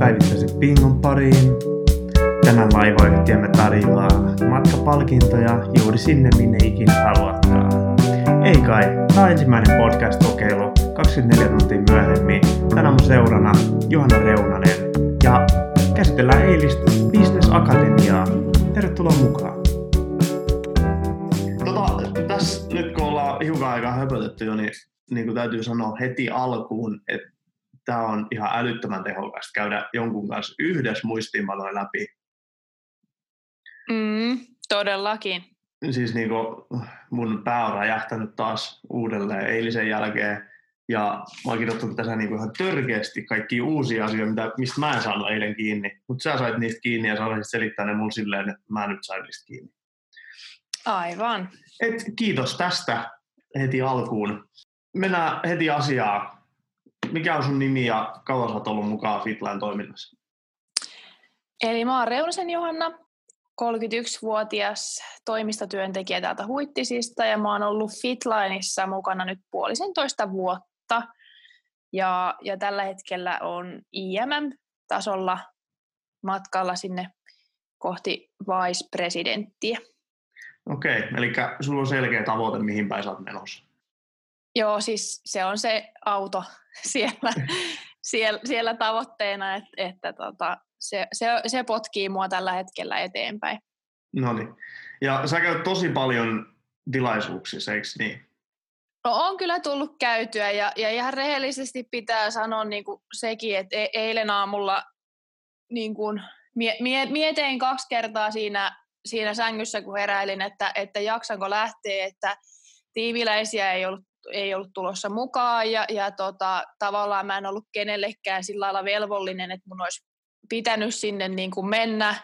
päivittäisen Pingon pariin. Tänään laivayhtiömme tarjoaa matkapalkintoja juuri sinne, minne ikinä haluatkaan. Ei kai, tämä on ensimmäinen podcast-kokeilu 24 tuntia myöhemmin. Tänään mun seurana Johanna Reunanen ja käsitellään eilistä Business Akatemiaa. Tervetuloa mukaan. Tota, tässä nyt kun ollaan hiukan aikaa höpötetty jo, niin, niin kuin täytyy sanoa heti alkuun, että tämä on ihan älyttömän tehokasta käydä jonkun kanssa yhdessä muistiinpanoja läpi. Mm, todellakin. Siis niin kuin mun pää on räjähtänyt taas uudelleen eilisen jälkeen. Ja mä oon kirjoittanut tässä niin ihan törkeästi kaikki uusia asioita, mitä, mistä mä en saanut eilen kiinni. Mutta sä sait niistä kiinni ja sä olisit selittää ne mulle silleen, että mä nyt sain niistä kiinni. Aivan. Et, kiitos tästä heti alkuun. Mennään heti asiaan mikä on sun nimi ja kauan olet ollut mukaan Fitline toiminnassa? Eli mä oon Reunasen Johanna, 31-vuotias toimistotyöntekijä täältä Huittisista ja mä oon ollut Fitlineissa mukana nyt puolisentoista vuotta. Ja, ja tällä hetkellä on IMM-tasolla matkalla sinne kohti vice-presidenttiä. Okei, eli sulla on selkeä tavoite, mihin päin sä oot menossa. Joo, siis se on se auto siellä, siellä, siellä tavoitteena, että, että tota, se, se, se potkii mua tällä hetkellä eteenpäin. No niin. Ja sä käyt tosi paljon tilaisuuksissa, eikö niin? No on kyllä tullut käytyä ja, ja ihan rehellisesti pitää sanoa niin kuin sekin, että e, eilen aamulla niin kuin mie, mie, mietin kaksi kertaa siinä, siinä sängyssä, kun heräilin, että, että jaksanko lähteä, että tiimiläisiä ei ollut ei ollut tulossa mukaan ja, ja tota, tavallaan mä en ollut kenellekään sillä lailla velvollinen, että mun olisi pitänyt sinne niin kuin mennä,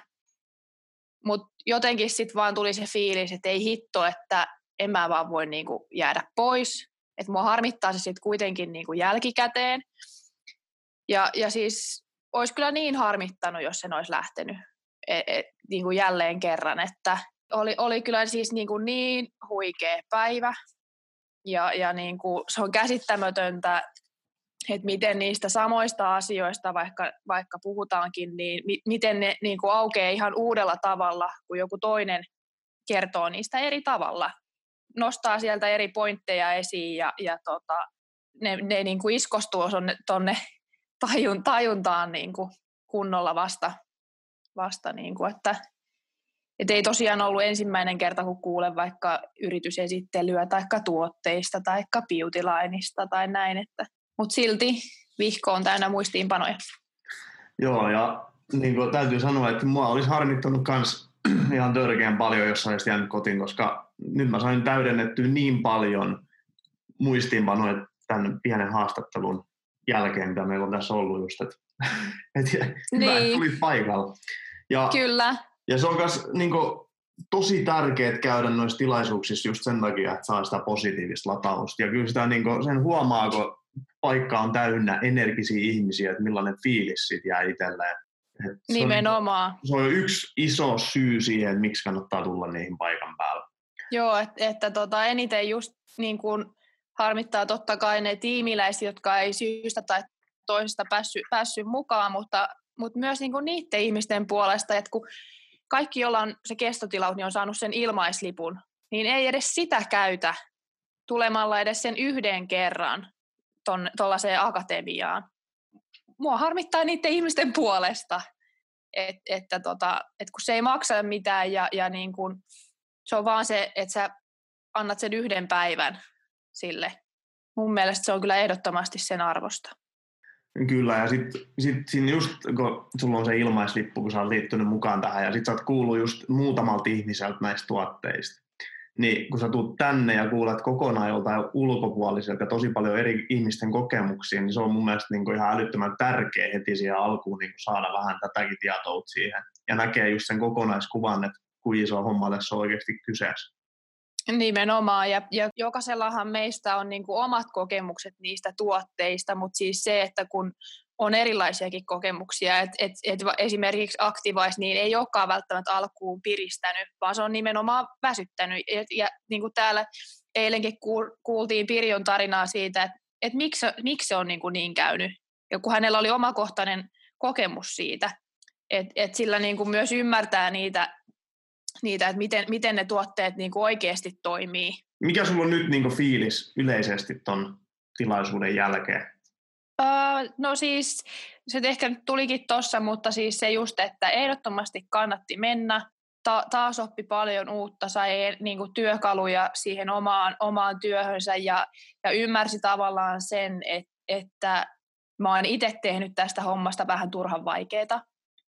mutta jotenkin sitten vaan tuli se fiilis, että ei hitto, että en mä vaan voi niin kuin jäädä pois, että mua harmittaa se sitten kuitenkin niin kuin jälkikäteen. Ja, ja siis olisi kyllä niin harmittanut, jos sen olisi lähtenyt et, et, niin kuin jälleen kerran, että oli, oli kyllä siis niin, kuin niin huikea päivä. Ja, ja niin kuin se on käsittämätöntä, että miten niistä samoista asioista, vaikka, vaikka puhutaankin, niin mi, miten ne niin kuin aukeaa ihan uudella tavalla, kun joku toinen kertoo niistä eri tavalla. Nostaa sieltä eri pointteja esiin ja, ja tota, ne, ne niin kuin iskostuu tuonne tajun, tajuntaan niin kuin kunnolla vasta, vasta niin kuin, että et ei tosiaan ollut ensimmäinen kerta, kun kuulen vaikka yritysesittelyä tai tuotteista tai beautylineista tai näin, että, mutta silti vihko on täynnä muistiinpanoja. Joo, ja niin kuin täytyy sanoa, että mua olisi harmittanut myös ihan törkeän paljon, jos olisit jäänyt kotiin, koska nyt mä sain täydennettyä niin paljon muistiinpanoja tämän pienen haastattelun jälkeen, mitä meillä on tässä ollut just, että, että niin. tuli paikalla. Ja Kyllä. Ja se on myös niin kuin, tosi tärkeää käydä noissa tilaisuuksissa just sen takia, että saa sitä positiivista latausta. Ja kyllä sitä niin kuin, sen huomaa, kun paikka on täynnä energisiä ihmisiä, että millainen fiilis siitä jää itselleen. Et se Nimenomaan. On, se on yksi iso syy siihen, miksi kannattaa tulla niihin paikan päälle. Joo, että, että tota, eniten just niin kuin harmittaa totta kai ne tiimiläiset, jotka ei syystä tai toisesta päässyt, päässyt mukaan, mutta, mutta myös niin kuin niiden ihmisten puolesta, että kun kaikki, joilla on se kestotilaus, niin on saanut sen ilmaislipun, niin ei edes sitä käytä tulemalla edes sen yhden kerran tuollaiseen akatemiaan. Mua harmittaa niiden ihmisten puolesta, et, että tota, et kun se ei maksa mitään ja, ja niin kun, se on vaan se, että sä annat sen yhden päivän sille. Mun mielestä se on kyllä ehdottomasti sen arvosta. Kyllä, ja sitten sit siinä just, kun sulla on se ilmaislippu, kun sä oot liittynyt mukaan tähän, ja sitten sä oot kuullut just muutamalta ihmiseltä näistä tuotteista, niin kun sä tulet tänne ja kuulet kokonaan joltain ulkopuoliselta tosi paljon eri ihmisten kokemuksia, niin se on mun mielestä niin ihan älyttömän tärkeä heti siihen alkuun niin saada vähän tätäkin tietoa siihen. Ja näkee just sen kokonaiskuvan, että kuinka iso homma tässä on oikeasti kyseessä. Nimenomaan, ja, ja jokaisellahan meistä on niin kuin omat kokemukset niistä tuotteista, mutta siis se, että kun on erilaisiakin kokemuksia, että et, et esimerkiksi Activise niin ei olekaan välttämättä alkuun piristänyt, vaan se on nimenomaan väsyttänyt. Ja, ja niin kuin täällä eilenkin kuultiin Pirjon tarinaa siitä, että et miksi, miksi se on niin, kuin niin käynyt. Ja kun hänellä oli omakohtainen kokemus siitä. Et, et sillä niin kuin myös ymmärtää niitä, niitä että miten, miten ne tuotteet niin kuin oikeasti toimii. Mikä sulla on nyt niin kuin fiilis yleisesti ton tilaisuuden jälkeen? Uh, no siis, se ehkä tulikin tuossa, mutta siis se just, että ehdottomasti kannatti mennä. Ta- taas oppi paljon uutta, sai niin kuin, työkaluja siihen omaan, omaan työhönsä ja, ja ymmärsi tavallaan sen, et, että mä oon itse tehnyt tästä hommasta vähän turhan vaikeaa.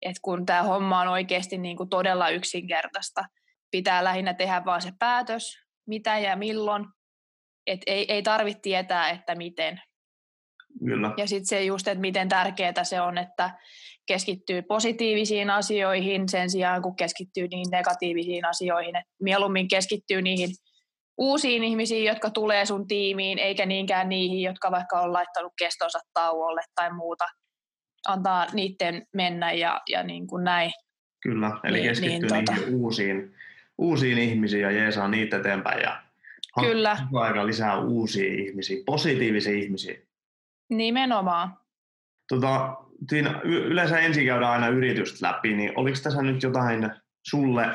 Et kun tämä homma on oikeasti niin kuin todella yksinkertaista. Pitää lähinnä tehdä vaan se päätös, mitä ja milloin. Et ei, ei tarvitse tietää, että miten. Kyllä. Ja sitten se just, että miten tärkeää se on, että keskittyy positiivisiin asioihin sen sijaan, kun keskittyy niihin negatiivisiin asioihin. Et mieluummin keskittyy niihin uusiin ihmisiin, jotka tulee sun tiimiin, eikä niinkään niihin, jotka vaikka on laittanut kestonsa tauolle tai muuta. Antaa niiden mennä ja, ja niin kuin näin. Kyllä, eli niin, keskittyy niin, niihin tota... uusiin, uusiin ihmisiin ja jeesaa niitä eteenpäin ja Kyllä. aika lisää uusia ihmisiä, positiivisia ihmisiä. Nimenomaan. Tota, siinä yleensä ensin käydään aina yritystä läpi, niin oliko tässä nyt jotain sulle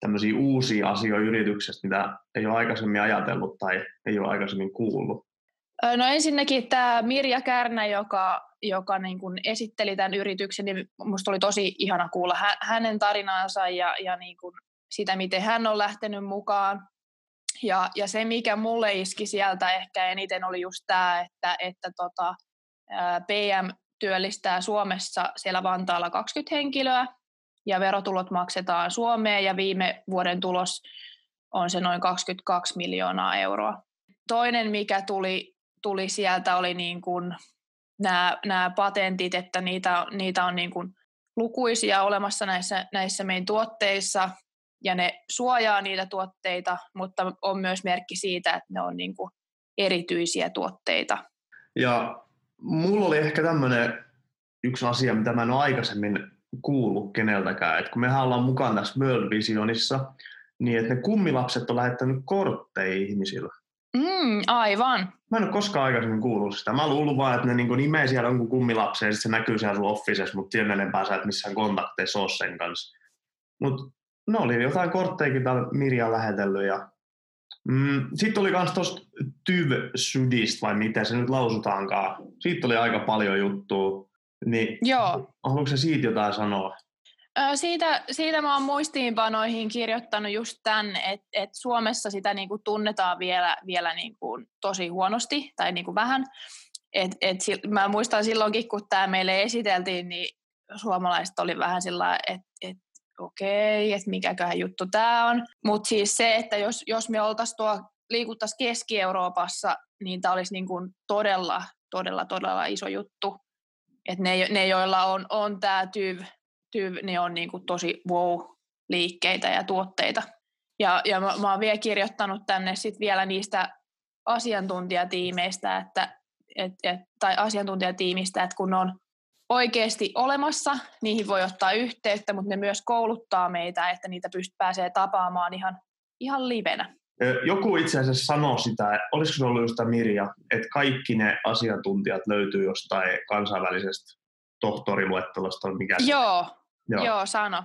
tämmöisiä uusia asioita yrityksestä, mitä ei ole aikaisemmin ajatellut tai ei ole aikaisemmin kuullut? No ensinnäkin tämä Mirja Kärnä, joka, joka niin kuin esitteli tämän yrityksen, niin minusta oli tosi ihana kuulla hänen tarinaansa ja, ja niin kuin sitä, miten hän on lähtenyt mukaan. Ja, ja se, mikä mulle iski sieltä ehkä eniten, oli just tämä, että, että tota, PM työllistää Suomessa siellä Vantaalla 20 henkilöä, ja verotulot maksetaan Suomeen, ja viime vuoden tulos on se noin 22 miljoonaa euroa. Toinen, mikä tuli, tuli sieltä, oli niin kuin nämä, nämä patentit, että niitä, niitä on niin kuin lukuisia olemassa näissä, näissä meidän tuotteissa, ja ne suojaa niitä tuotteita, mutta on myös merkki siitä, että ne on niin kuin erityisiä tuotteita. Ja mulla oli ehkä tämmöinen yksi asia, mitä mä en ole aikaisemmin kuullut keneltäkään, että kun mehän ollaan mukaan tässä World Visionissa, niin että ne kummilapset on lähettänyt kortteja ihmisille. Mm, aivan. Mä en ole koskaan aikaisemmin kuullut sitä. Mä luullut vaan, että ne niin nimee siellä jonkun kummilapsen ja se näkyy siellä sun officessa, mutta siellä enempää sä et missään kontakteissa ole sen kanssa. Mutta ne oli jotain kortteikin täällä Mirja lähetellyt ja mm, sitten oli myös tuosta tyv sydistä vai miten se nyt lausutaankaan. Siitä oli aika paljon juttua. Niin, Joo. Haluatko se siitä jotain sanoa? Siitä, siitä mä oon muistiinpanoihin kirjoittanut just tämän, että et Suomessa sitä niinku tunnetaan vielä, vielä niinku tosi huonosti tai niinku vähän. Et, et, mä muistan silloinkin, kun tämä meille esiteltiin, niin suomalaiset oli vähän sillä että et, okei, että mikäköhän juttu tämä on. Mutta siis se, että jos, jos me oltaisiin liikuttaisiin Keski-Euroopassa, niin tämä olisi niin kuin todella, todella, todella iso juttu. Et ne, ne, joilla on, on tämä TYV, ne on niin kuin tosi wow-liikkeitä ja tuotteita. Ja, ja mä, mä oon vielä kirjoittanut tänne sit vielä niistä asiantuntijatiimeistä, että, et, et, tai asiantuntijatiimistä, että kun on oikeasti olemassa, niihin voi ottaa yhteyttä, mutta ne myös kouluttaa meitä, että niitä pyst- pääsee tapaamaan ihan, ihan livenä. Joku itse asiassa sanoi sitä, olisiko se ollut just Mirja, että kaikki ne asiantuntijat löytyy jostain kansainvälisestä tohtoriluettelosta. Mikä joo, joo. joo, sano.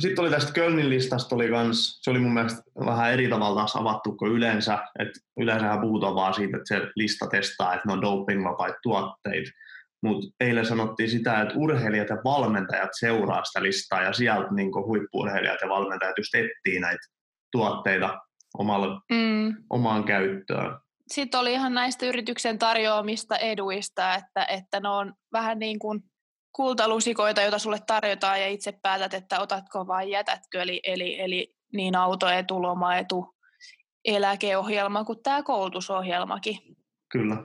Sitten oli tästä Kölnin listasta, oli kans, se oli mun mielestä vähän eri tavalla taas avattu kuin yleensä. Et yleensähän puhutaan vaan siitä, että se lista testaa, että ne on dopingvapaita tuotteita. Mutta eilen sanottiin sitä, että urheilijat ja valmentajat seuraa sitä listaa ja sieltä niin huippuurheilijat ja valmentajat just etsii näitä tuotteita omalle, mm. omaan käyttöön. Sitten oli ihan näistä yrityksen tarjoamista eduista, että, että ne on vähän niin kuin kultalusikoita, joita sulle tarjotaan ja itse päätät, että otatko vai jätätkö. Eli, eli, eli niin autoetu, lomaetu, eläkeohjelma kuin tämä koulutusohjelmakin. Kyllä.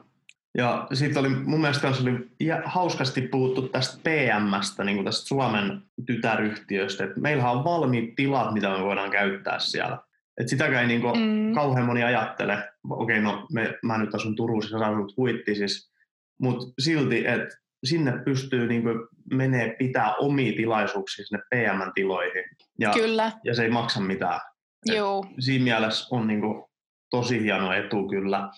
Ja sitten oli mun mielestä oli hauskasti puhuttu tästä PMstä, niin kuin tästä Suomen tytäryhtiöstä, että meillähän on valmiit tilat, mitä me voidaan käyttää siellä. Et sitäkään ei niin kuin mm. kauhean moni ajattele. Okei, no me, mä nyt asun Turussa, sä asut Huittisissa, mutta silti, että sinne pystyy niin kuin menee pitää omia tilaisuuksia sinne PM-tiloihin. Ja, kyllä. ja se ei maksa mitään. Joo. siinä mielessä on niin kuin tosi hieno etu kyllä.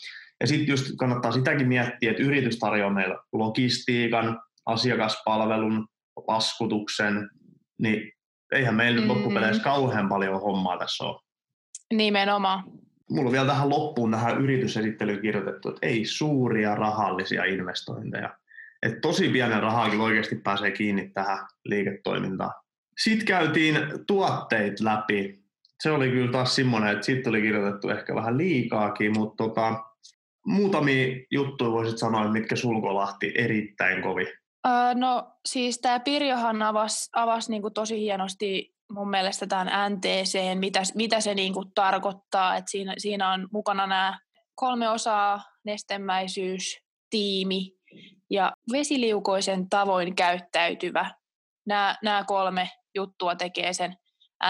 Ja sitten just kannattaa sitäkin miettiä, että yritys tarjoaa meillä logistiikan, asiakaspalvelun, laskutuksen, niin eihän meillä nyt Mm. loppupeleissä kauhean paljon hommaa tässä ole. Nimenomaan. Mulla on vielä tähän loppuun tähän yritysesittelyyn kirjoitettu, että ei suuria rahallisia investointeja. Et tosi pienen rahaakin oikeasti pääsee kiinni tähän liiketoimintaan. Sitten käytiin tuotteet läpi. Se oli kyllä taas semmoinen, että siitä oli kirjoitettu ehkä vähän liikaakin, mutta tota, muutamia juttuja voisit sanoa, mitkä sulkolahti erittäin kovin. Öö, no siis tämä Pirjohan avasi avas niinku tosi hienosti mun mielestä tämän NTC, mitä, mitä se niinku tarkoittaa. Et siinä, siinä on mukana nämä kolme osaa, nestemäisyys, tiimi ja vesiliukoisen tavoin käyttäytyvä. Nämä kolme juttua tekee sen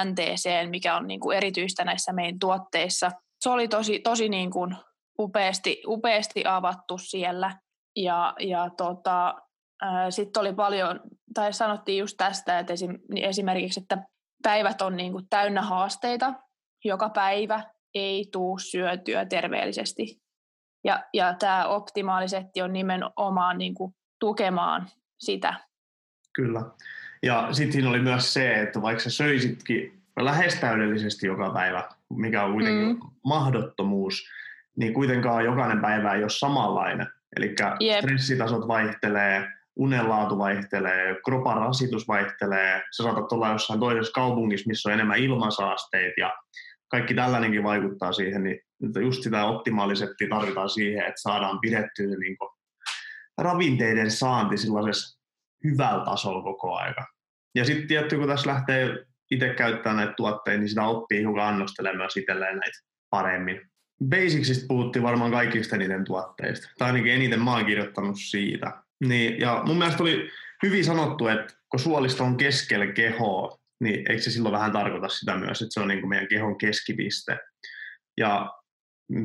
NTC, mikä on niinku erityistä näissä meidän tuotteissa. Se oli tosi, tosi niinku upeasti, upeasti avattu siellä. Ja, ja tota, sitten oli paljon, tai sanottiin just tästä, että niin esimerkiksi, että päivät on niin kuin täynnä haasteita, joka päivä ei tuu syötyä terveellisesti. Ja, ja tämä optimaalisetti on nimenomaan niin kuin tukemaan sitä. Kyllä. Ja sitten siinä oli myös se, että vaikka sä söisitkin lähes täydellisesti joka päivä, mikä on kuitenkin mm. mahdottomuus, niin kuitenkaan jokainen päivä ei ole samanlainen. Eli stressitasot vaihtelee, unenlaatu vaihtelee, kropan rasitus vaihtelee, sä saatat olla jossain toisessa kaupungissa, missä on enemmän ilmansaasteita ja kaikki tällainenkin vaikuttaa siihen, niin just sitä optimaalisesti tarvitaan siihen, että saadaan pidettyä niin ravinteiden saanti sellaisessa hyvällä tasolla koko aika. Ja sitten tietty, kun tässä lähtee itse käyttämään näitä tuotteita, niin sitä oppii hiukan annostelemaan itselleen näitä paremmin. Basicsista puhuttiin varmaan kaikista niiden tuotteista, tai ainakin eniten mä oon kirjoittanut siitä. Niin, ja mun mielestä oli hyvin sanottu, että kun suolisto on keskellä kehoa, niin eikö se silloin vähän tarkoita sitä myös, että se on niin kuin meidän kehon keskipiste. Ja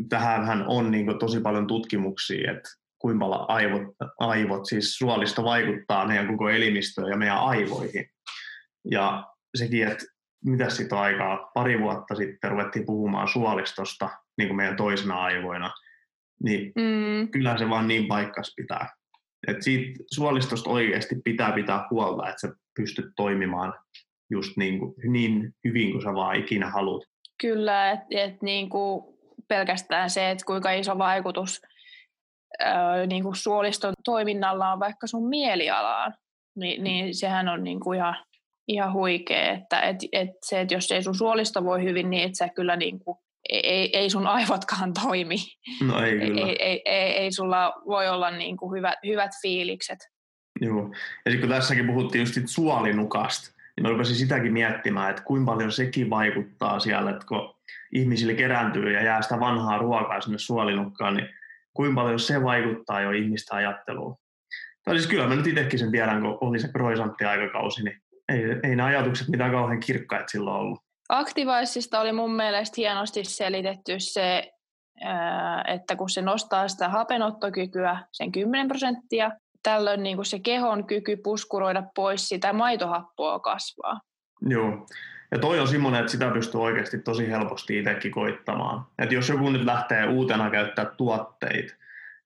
tähänhän on niin kuin tosi paljon tutkimuksia, että kuinka paljon aivot, aivot, siis suolisto vaikuttaa meidän koko elimistöön ja meidän aivoihin. Ja sekin, että mitä sitten aikaa, pari vuotta sitten ruvettiin puhumaan suolistosta niin kuin meidän toisena aivoina, niin mm. kyllähän se vaan niin paikkas pitää. Et siitä suolistosta oikeasti pitää pitää huolta, että sä pystyt toimimaan just niin, kuin, niin hyvin kuin sä vaan ikinä haluat. Kyllä, että et niin kuin pelkästään se, että kuinka iso vaikutus ää, niin kuin suoliston toiminnalla on vaikka sun mielialaan, niin, niin sehän on niin kuin ihan, ihan huikea, että et, et se, että jos ei sun suolisto voi hyvin, niin et sä kyllä niin kuin ei, ei sun aivotkaan toimi. No ei kyllä. Ei, ei, ei, ei sulla voi olla niin kuin hyvät, hyvät fiilikset. Joo. Ja sitten kun tässäkin puhuttiin just suolinukasta, niin mä rupesin sitäkin miettimään, että kuinka paljon sekin vaikuttaa siellä, että kun ihmisille kerääntyy ja jää sitä vanhaa ruokaa sinne suolinukkaan, niin kuinka paljon se vaikuttaa jo ihmistä ajatteluun. Tai siis kyllä mä nyt itsekin sen tiedän, kun oli se kroisantti-aikakausi, niin ei, ei ne ajatukset mitään kauhean kirkkaat silloin ollut. Activiceista oli mun mielestä hienosti selitetty se, että kun se nostaa sitä hapenottokykyä sen 10 prosenttia, tällöin niin kuin se kehon kyky puskuroida pois sitä maitohappoa kasvaa. Joo. Ja toi on semmoinen, että sitä pystyy oikeasti tosi helposti itsekin koittamaan. Että jos joku nyt lähtee uutena käyttää tuotteita,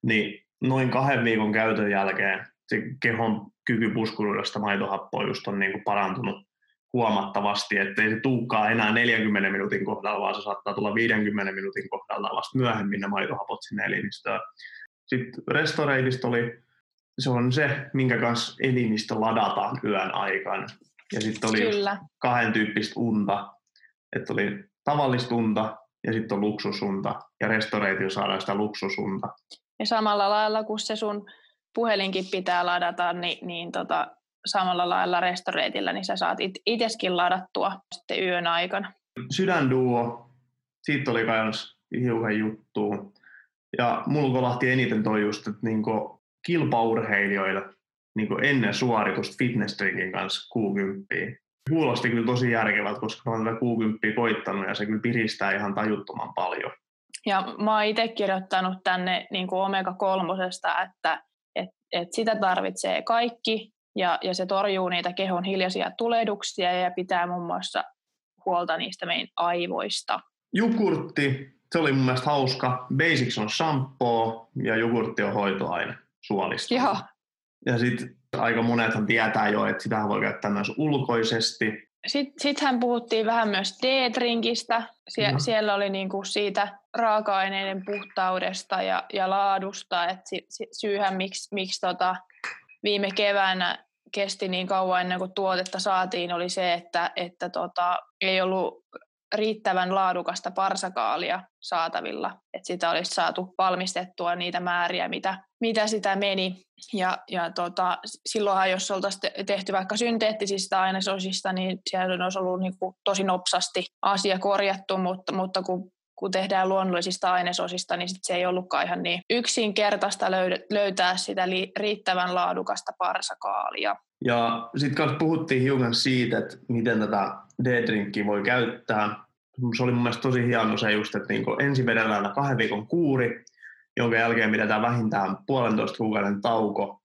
niin noin kahden viikon käytön jälkeen se kehon kyky puskuroida sitä maitohappoa just on niin kuin parantunut huomattavasti, ettei se tuukaan enää 40 minuutin kohdalla, vaan se saattaa tulla 50 minuutin kohdalla vasta myöhemmin ne maitohapot sinne elimistöön. Sitten restoreitista oli, se on se, minkä kanssa elimistö ladataan yön aikana. Ja sitten oli Kyllä. kahden tyyppistä unta, että oli tavallista unta ja sitten on luksusunta. Ja restoreitio saadaan sitä luksusunta. Ja samalla lailla, kun se sun puhelinkin pitää ladata, niin, niin tota, samalla lailla restoreitillä, niin sä saat it- itseskin ladattua sitten yön aikana. Sydänduo, siitä oli myös hiukan juttu. Ja mulla kolahti eniten toi just, että niinku kilpaurheilijoille niinku ennen suoritusta fitness drinkin kanssa Q10. Kuulosti kyllä tosi järkevältä, koska oon tätä Q10 koittanut ja se kyllä piristää ihan tajuttoman paljon. Ja mä oon itse kirjoittanut tänne niin kuin omega kolmosesta, että et, et sitä tarvitsee kaikki ja, ja se torjuu niitä kehon hiljaisia tulehduksia ja pitää muun muassa huolta niistä meidän aivoista. Jogurtti, se oli mun mielestä hauska. Basics on shampoo ja jogurtti on hoitoaine suolista. Joo. Ja sitten Aika monethan tietää jo, että sitä voi käyttää myös ulkoisesti. Sitten hän puhuttiin vähän myös D-drinkistä. Sie- no. Siellä oli niinku siitä raaka-aineiden puhtaudesta ja, ja laadusta. Et si- si- syyhän, miksi, miksi tota, viime keväänä kesti niin kauan ennen kuin tuotetta saatiin, oli se, että, että tota, ei ollut riittävän laadukasta parsakaalia saatavilla, että sitä olisi saatu valmistettua niitä määriä, mitä, mitä sitä meni. Ja, ja tota, silloinhan, jos oltaisiin tehty vaikka synteettisistä ainesosista, niin siellä olisi ollut niin kuin tosi nopsasti asia korjattu, mutta, mutta kun kun tehdään luonnollisista ainesosista, niin sit se ei ollutkaan ihan niin yksinkertaista löytää sitä riittävän laadukasta parsakaalia. Ja sitten kanssa puhuttiin hiukan siitä, että miten tätä D-drinkkiä voi käyttää. Se oli mun mielestä tosi hieno se just, että niinku ensin vedellään kahden viikon kuuri, jonka jälkeen pidetään vähintään puolentoista kuukauden tauko,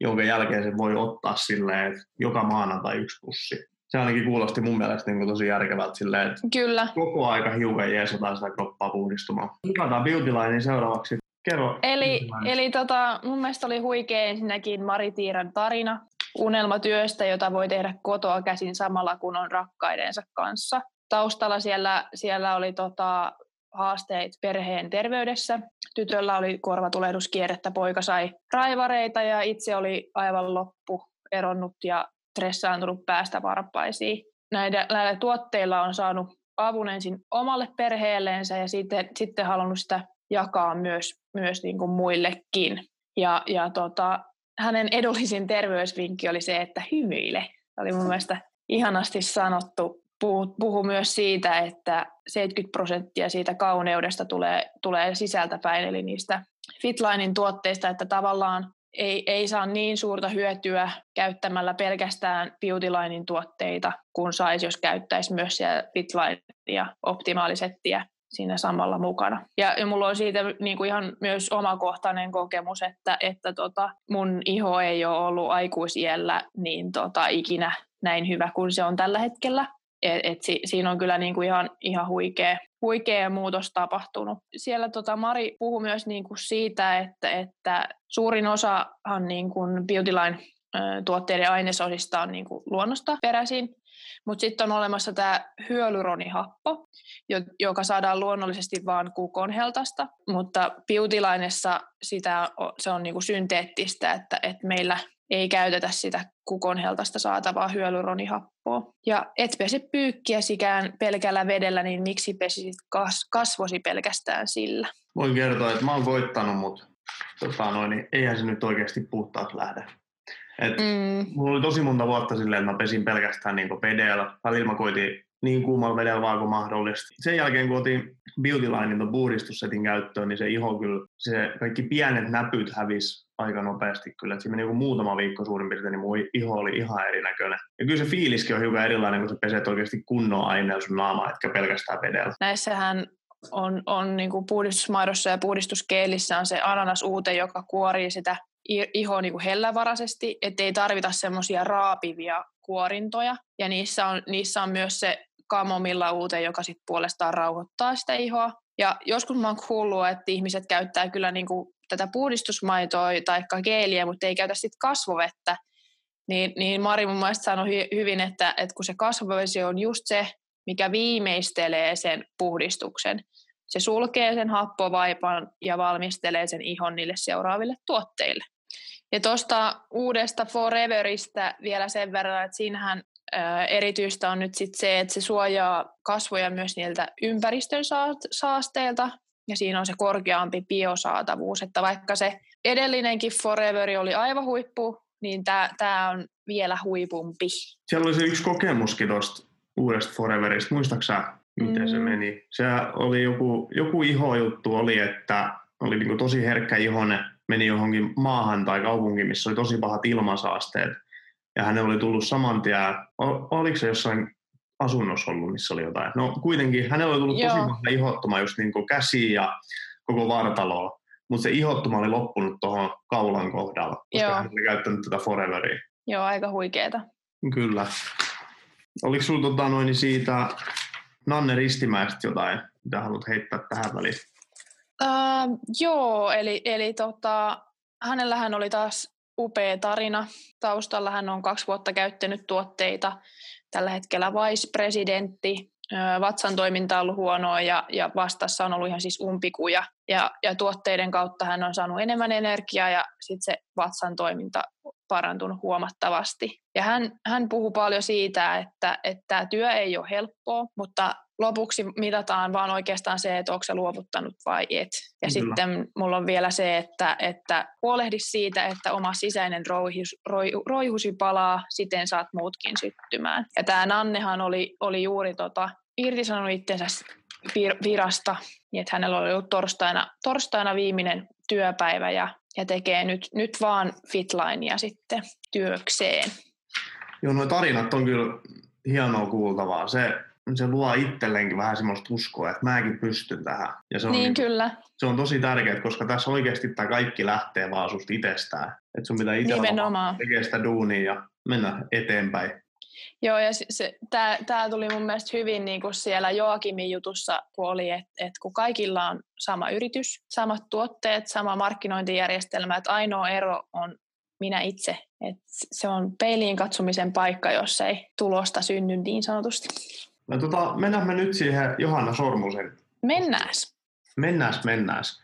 jonka jälkeen se voi ottaa silleen, että joka maanantai yksi pussi. Se ainakin kuulosti mun mielestä niin tosi järkevältä silleen, että Kyllä. koko aika hiukan jeesataan sitä kroppaa puhdistumaan. Hypätään Beauty Linein seuraavaksi. Kerro. Eli, eli tota, mun mielestä oli huikea ensinnäkin Mari Tiiran tarina unelmatyöstä, jota voi tehdä kotoa käsin samalla kun on rakkaidensa kanssa. Taustalla siellä, siellä oli tota, haasteet perheen terveydessä. Tytöllä oli korvatulehduskierrettä, poika sai raivareita ja itse oli aivan loppu eronnut ja stressaantunut päästä varpaisiin. Näillä, näillä tuotteilla on saanut avun ensin omalle perheelleensä ja sitten, sitten halunnut sitä jakaa myös, myös niin kuin muillekin. Ja, ja tota, hänen edullisin terveysvinkki oli se, että hymyile. Se oli mun mielestä ihanasti sanottu. Puhu, puhu myös siitä, että 70 prosenttia siitä kauneudesta tulee, tulee sisältäpäin, eli niistä Fitlinein tuotteista, että tavallaan ei, ei saa niin suurta hyötyä käyttämällä pelkästään Beautylinein tuotteita, kun saisi, jos käyttäisi myös siellä Fitline ja optimaalisettiä siinä samalla mukana. Ja, ja mulla on siitä niin kuin ihan myös omakohtainen kokemus, että, että tota, mun iho ei ole ollut aikuisiellä niin tota, ikinä näin hyvä kuin se on tällä hetkellä. Et, et si, siinä on kyllä niin kuin ihan, ihan huikea, huikea muutos tapahtunut. Siellä tota Mari puhui myös niin kuin siitä, että, että suurin osahan niin kuin Beautyline tuotteiden ainesosista on niin kuin luonnosta peräisin, mutta sitten on olemassa tämä hyaluronihappo, joka saadaan luonnollisesti vain kukonheltasta, mutta Beautylinessa sitä, se on niinku synteettistä, että, että meillä ei käytetä sitä kukonheltasta saatavaa hyaluronihappoa. Ja et pese pyykkiäsikään pelkällä vedellä, niin miksi pesisit kas, kasvosi pelkästään sillä? Voin kertoa, että mä oon voittanut, mutta tota noin, niin eihän se nyt oikeasti puhtaat lähde. Et mm. Mulla oli tosi monta vuotta silleen, että mä pesin pelkästään niin vedellä. Välillä mä koitin niin kuumalla vedellä vaan kuin mahdollista. Sen jälkeen, kun otin Beauty Linein tuon puhdistussetin käyttöön, niin se iho kyllä, se kaikki pienet näpyt hävis aika nopeasti kyllä. Et siinä meni joku muutama viikko suurin piirtein, niin mun iho oli ihan erinäköinen. Ja kyllä se fiiliskin on hiukan erilainen, kun sä peset oikeasti kunnon aineella sun naamaa, etkä pelkästään vedellä. Näissähän on, on niin kuin puhdistusmaidossa ja puhdistuskeelissä on se ananasuute, joka kuorii sitä iho niin kuin hellävaraisesti, ettei tarvita semmoisia raapivia kuorintoja. Ja niissä on, niissä on myös se kamomilla uute, joka sitten puolestaan rauhoittaa sitä ihoa. Ja joskus mä oon kuullut, että ihmiset käyttää kyllä niin tätä puhdistusmaitoa tai geeliä, mutta ei käytä sitten kasvovettä. Niin, niin Mari mun mielestä sanoi hy- hyvin, että, että kun se kasvovesi on just se, mikä viimeistelee sen puhdistuksen. Se sulkee sen happovaipan ja valmistelee sen ihon niille seuraaville tuotteille. Ja tuosta uudesta Foreverista vielä sen verran, että siinähän erityistä on nyt sit se, että se suojaa kasvoja myös niiltä ympäristön saasteilta, ja siinä on se korkeampi biosaatavuus, että vaikka se edellinenkin Foreveri oli aivan huippu, niin tämä on vielä huipumpi. Siellä oli se yksi kokemuskin tuosta uudesta Foreverista, muistaaksä miten mm. se meni? Se oli joku, joku ihojuttu oli, että oli niin tosi herkkä ihone, meni johonkin maahan tai kaupunkiin, missä oli tosi pahat ilmansaasteet. Ja hän oli tullut saman tien, oliko se jossain asunnossa ollut, missä oli jotain. No kuitenkin, hänellä oli tullut Joo. tosi ihottuma just niin kuin käsi ja koko vartaloa. Mutta se ihottuma oli loppunut tuohon kaulan kohdalla, koska Joo. hän oli käyttänyt tätä Foreveria. Joo, aika huikeeta. Kyllä. Oliko sinulla tota noin siitä Nanne Ristimäestä jotain, mitä haluat heittää tähän väliin? Uh, joo, eli, eli tota, hänellähän oli taas upea tarina. Taustalla hän on kaksi vuotta käyttänyt tuotteita. Tällä hetkellä vice-presidentti. Vatsan toiminta on ollut huonoa ja, ja vastassa on ollut ihan siis umpikuja. Ja, ja tuotteiden kautta hän on saanut enemmän energiaa ja sitten se vatsan toiminta parantunut huomattavasti. Ja hän, hän puhuu paljon siitä, että, että tämä työ ei ole helppoa, mutta lopuksi mitataan vaan oikeastaan se, että onko se luovuttanut vai et. Ja Kyllä. sitten mulla on vielä se, että, että huolehdi siitä, että oma sisäinen roihus, roihusi palaa, siten saat muutkin syttymään. Ja tämä Nannehan oli, oli juuri tota, irtisanonut itsensä virasta, niin että hänellä oli ollut torstaina, torstaina viimeinen työpäivä ja, ja tekee nyt, nyt vaan fitlinea sitten työkseen. Joo, nuo tarinat on kyllä hienoa kuultavaa. Se, se luo itselleenkin vähän semmoista uskoa, että mäkin pystyn tähän. Ja se on, niin, niin kyllä. Se on tosi tärkeää, koska tässä oikeasti tämä kaikki lähtee vaan susta itsestään. Että sun pitää itse tekee sitä duunia ja mennä eteenpäin. Joo, ja se, tämä tuli mun mielestä hyvin niin kuin siellä Joakimin jutussa, kun oli, että et kun kaikilla on sama yritys, samat tuotteet, sama markkinointijärjestelmä, että ainoa ero on minä itse. Et se on peiliin katsomisen paikka, jos ei tulosta synny niin sanotusti. No tota, mennään me nyt siihen Johanna Sormusen. Mennääs. Mennääs, mennääs.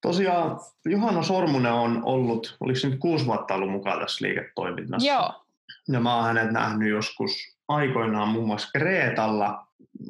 Tosiaan Johanna Sormunen on ollut, oliko se nyt kuusi vuotta ollut mukaan tässä liiketoiminnassa? Joo. Ja mä oon hänet nähnyt joskus aikoinaan muun muassa Kreetalla.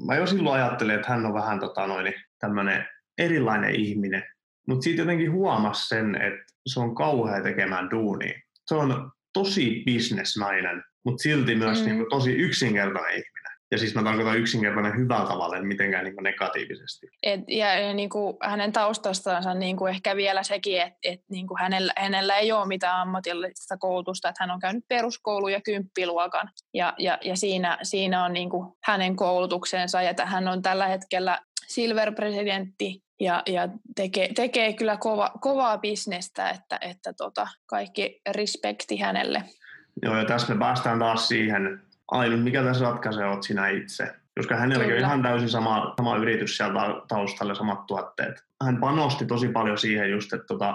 Mä jo silloin ajattelin, että hän on vähän tota noin, tämmöinen erilainen ihminen. Mutta siitä jotenkin huomasi sen, että se on kauhea tekemään duunia. Se on tosi bisnesnainen, mutta silti myös mm. niin tosi yksinkertainen ihminen. Ja siis mä tarkoitan yksinkertainen hyvällä tavalla, en mitenkään niin negatiivisesti. Et, ja, ja niin kuin hänen taustastansa niin kuin ehkä vielä sekin, että et, niin kuin hänellä, hänellä ei ole mitään ammatillista koulutusta, että hän on käynyt peruskoulu ja kymppiluokan. Ja, ja, ja siinä, siinä on niin kuin hänen koulutuksensa, ja hän on tällä hetkellä Silver-presidentti ja, ja tekee, tekee kyllä kova, kovaa bisnestä, että, että tota, kaikki respekti hänelle. Joo, ja tässä me päästään taas siihen, ainut mikä tässä ratkaisee, olet sinä itse. Koska hänelläkin on ihan täysin sama, sama yritys siellä taustalla, samat tuotteet. Hän panosti tosi paljon siihen just, että, tota,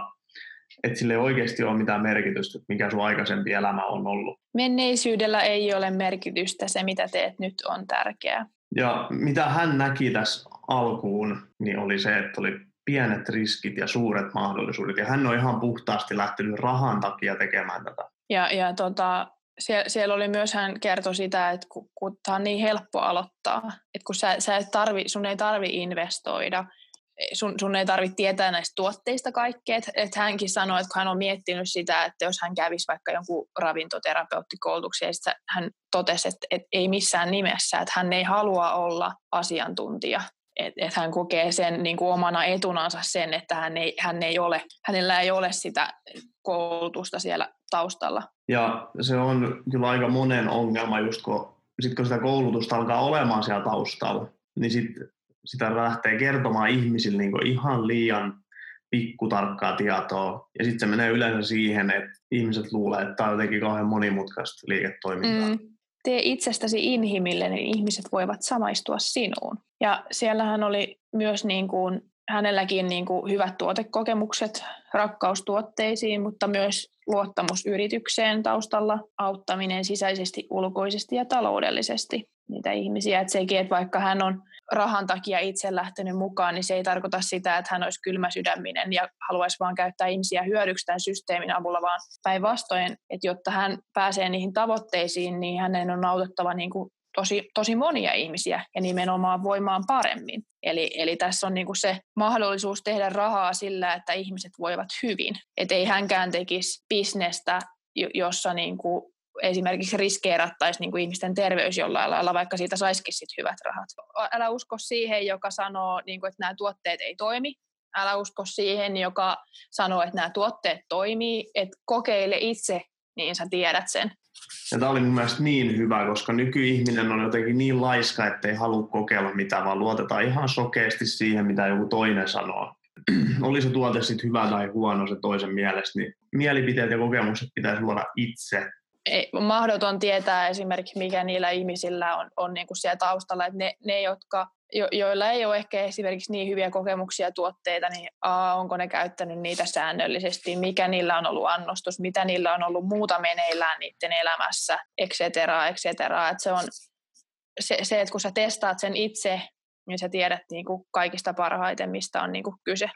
että sille ei oikeasti ole mitään merkitystä, että mikä sun aikaisempi elämä on ollut. Menneisyydellä ei ole merkitystä, se mitä teet nyt on tärkeää. Ja mitä hän näki tässä alkuun, niin oli se, että oli pienet riskit ja suuret mahdollisuudet. Ja hän on ihan puhtaasti lähtenyt rahan takia tekemään tätä. Ja, ja tota, siellä, siellä oli myös, hän kertoi sitä, että kun, kun tämä on niin helppo aloittaa, että kun sä, sä et tarvi, sun ei tarvi investoida, sun, sun ei tarvitse tietää näistä tuotteista kaikkea. Että et hänkin sanoi, että kun hän on miettinyt sitä, että jos hän kävisi vaikka jonkun ravintoterapeuttikoulutuksen, ja sitten hän totesi, että, että ei missään nimessä, että hän ei halua olla asiantuntija. Että et hän kokee sen niin kuin omana etunansa sen, että hän ei, hän ei ole, hänellä ei ole sitä koulutusta siellä taustalla. Ja se on kyllä aika monen ongelma, just kun, sit kun sitä koulutusta alkaa olemaan siellä taustalla, niin sit, sitä lähtee kertomaan ihmisille niin ihan liian pikkutarkkaa tietoa. Ja sitten se menee yleensä siihen, että ihmiset luulee, että tämä on jotenkin kauhean monimutkaista liiketoimintaa. Mm. Tee itsestäsi inhimillinen, niin ihmiset voivat samaistua sinuun. Ja siellähän oli myös niin kuin hänelläkin niin kuin hyvät tuotekokemukset rakkaustuotteisiin, mutta myös luottamus yritykseen taustalla, auttaminen sisäisesti, ulkoisesti ja taloudellisesti niitä ihmisiä. Että sekin, että vaikka hän on rahan takia itse lähtenyt mukaan, niin se ei tarkoita sitä, että hän olisi kylmä sydäminen ja haluaisi vaan käyttää ihmisiä hyödyksi tämän systeemin avulla, vaan päinvastoin, että jotta hän pääsee niihin tavoitteisiin, niin hänen on autettava niin kuin tosi, tosi monia ihmisiä ja nimenomaan voimaan paremmin. Eli, eli tässä on niinku se mahdollisuus tehdä rahaa sillä, että ihmiset voivat hyvin. Että ei hänkään tekisi bisnestä, jossa niinku esimerkiksi riskeerattaisi niinku ihmisten terveys jollain lailla, vaikka siitä saisikin sit hyvät rahat. Älä usko siihen, joka sanoo, niinku, että nämä tuotteet ei toimi. Älä usko siihen, joka sanoo, että nämä tuotteet toimii. Et kokeile itse, niin sä tiedät sen. Ja tämä oli mun niin hyvä, koska nykyihminen on jotenkin niin laiska, ettei halua kokeilla mitään, vaan luotetaan ihan sokeasti siihen, mitä joku toinen sanoo. oli se tuote sitten hyvä tai huono se toisen mielestä, niin mielipiteet ja kokemukset pitäisi luoda itse. Ei, mahdoton tietää esimerkiksi, mikä niillä ihmisillä on, on niin kuin siellä taustalla. Että ne, ne, jotka jo, joilla ei ole ehkä esimerkiksi niin hyviä kokemuksia tuotteita, niin a, onko ne käyttänyt niitä säännöllisesti, mikä niillä on ollut annostus, mitä niillä on ollut muuta meneillään niiden elämässä, et cetera, et cetera. Et se on se, se, että kun sä testaat sen itse, niin sä tiedät niin kuin kaikista parhaiten, mistä on niin kuin kyse.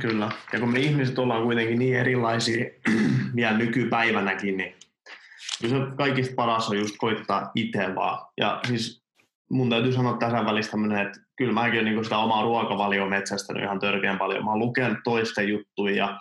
Kyllä. Ja kun me ihmiset ollaan kuitenkin niin erilaisia vielä nykypäivänäkin, niin kyllä se kaikista paras on just koittaa itse vaan. Ja siis mun täytyy sanoa tässä välissä tämmöinen, että kyllä mäkin olen niin sitä omaa ruokavalioa metsästänyt ihan törkeän paljon. Mä oon lukenut toisten juttuja ja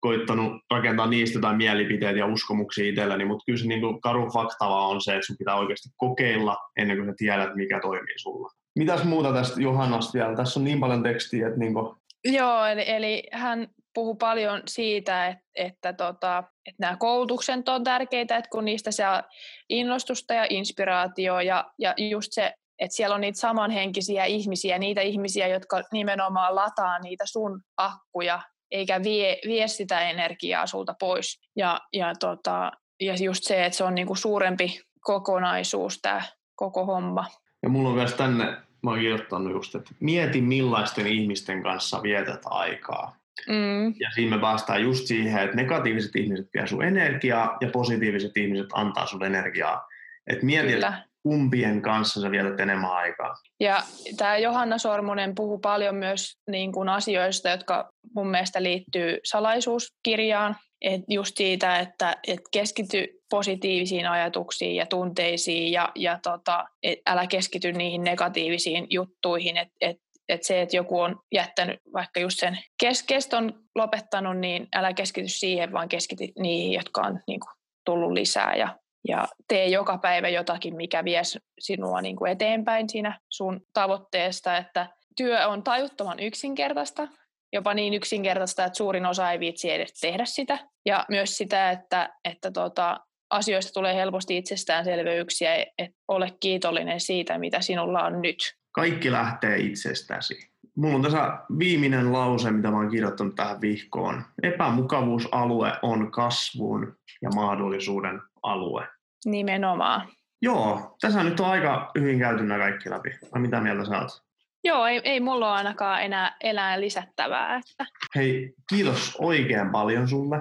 koittanut rakentaa niistä jotain mielipiteitä ja uskomuksia itselleni, mutta kyllä se niin kuin karu faktava on se, että sun pitää oikeasti kokeilla ennen kuin sä tiedät, mikä toimii sulla. Mitäs muuta tästä Johannasta vielä? Tässä on niin paljon tekstiä, että niin kuin... Joo, eli, eli hän puhuu paljon siitä, että, että, tota, että nämä koulutukset on tärkeitä, että kun niistä saa innostusta ja inspiraatio ja, ja just se, että siellä on niitä samanhenkisiä ihmisiä, niitä ihmisiä, jotka nimenomaan lataa niitä sun akkuja, eikä vie, vie sitä energiaa sulta pois. Ja, ja, tota, ja just se, että se on niinku suurempi kokonaisuus tämä koko homma. Ja mulla on myös tänne, mä oon kirjoittanut just, että mieti millaisten ihmisten kanssa vietät aikaa. Mm. Ja siinä me päästään just siihen, että negatiiviset ihmiset vie sun energiaa ja positiiviset ihmiset antaa sun energiaa. Että mieti, Kyllä. kumpien kanssa sä vietät enemmän aikaa. Ja tämä Johanna Sormunen puhuu paljon myös niin kuin asioista, jotka mun mielestä liittyy salaisuuskirjaan. Et just siitä, että et keskity positiivisiin ajatuksiin ja tunteisiin ja, ja tota, et älä keskity niihin negatiivisiin juttuihin. Et, et että se, että joku on jättänyt vaikka just sen keston lopettanut, niin älä keskity siihen, vaan keskity niihin, jotka on niin kuin, tullut lisää ja, ja tee joka päivä jotakin, mikä vie sinua niin kuin eteenpäin siinä sun tavoitteesta, että työ on tajuttoman yksinkertaista, jopa niin yksinkertaista, että suurin osa ei viitsi edes tehdä sitä. Ja myös sitä, että, että tota, asioista tulee helposti itsestäänselvyyksiä, että ole kiitollinen siitä, mitä sinulla on nyt. Kaikki lähtee itsestäsi. Mulla on tässä viimeinen lause, mitä mä oon kirjoittanut tähän vihkoon. Epämukavuusalue on kasvun ja mahdollisuuden alue. Nimenomaan. Joo, tässä nyt on aika hyvin käyty nämä kaikki läpi. Vai mitä mieltä sä oot? Joo, ei, ei mulla ole ainakaan enää, enää lisättävää. Että. Hei, kiitos oikein paljon sulle.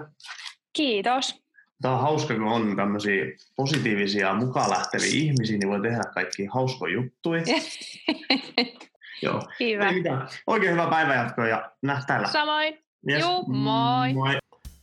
Kiitos. Tämä on hauska, kun on tämmöisiä positiivisia mukaan lähteviä ihmisiä, niin voi tehdä kaikki hauskoja juttuja. Joo. Hyvä. Ei mitään. Oikein hyvää päivänjatkoa ja nähtäillä. Samoin. Yes. Juu, moi. moi.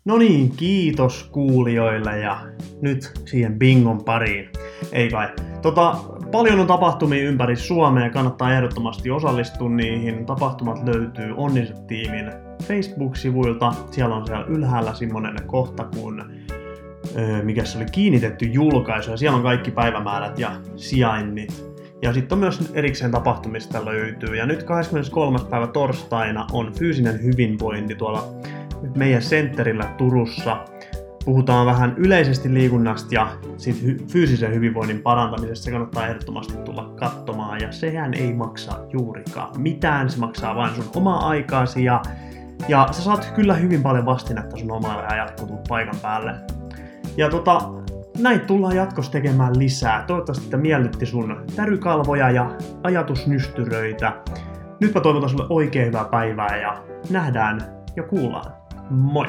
No niin, kiitos kuulijoille ja nyt siihen bingon pariin. Ei kai. Tota, paljon on tapahtumia ympäri Suomea ja kannattaa ehdottomasti osallistua niihin. Tapahtumat löytyy Onniset-tiimin Facebook-sivuilta. Siellä on siellä ylhäällä semmoinen kohta, kun mikä se oli kiinnitetty julkaisu, ja siellä on kaikki päivämäärät ja sijainnit. Ja sitten on myös erikseen tapahtumista löytyy. Ja nyt 23. päivä torstaina on fyysinen hyvinvointi tuolla meidän sentterillä Turussa. Puhutaan vähän yleisesti liikunnasta ja sit hy- fyysisen hyvinvoinnin parantamisesta. Se kannattaa ehdottomasti tulla katsomaan. Ja sehän ei maksa juurikaan mitään. Se maksaa vain sun omaa aikaasi ja, ja sä saat kyllä hyvin paljon vastinetta sun omalle ajat, kun paikan päälle. Ja tota, näitä tullaan jatkossa tekemään lisää. Toivottavasti että miellytti sun tärykalvoja ja ajatusnystyröitä. Nyt mä toivotan sulle oikein hyvää päivää ja nähdään ja kuullaan. Moi!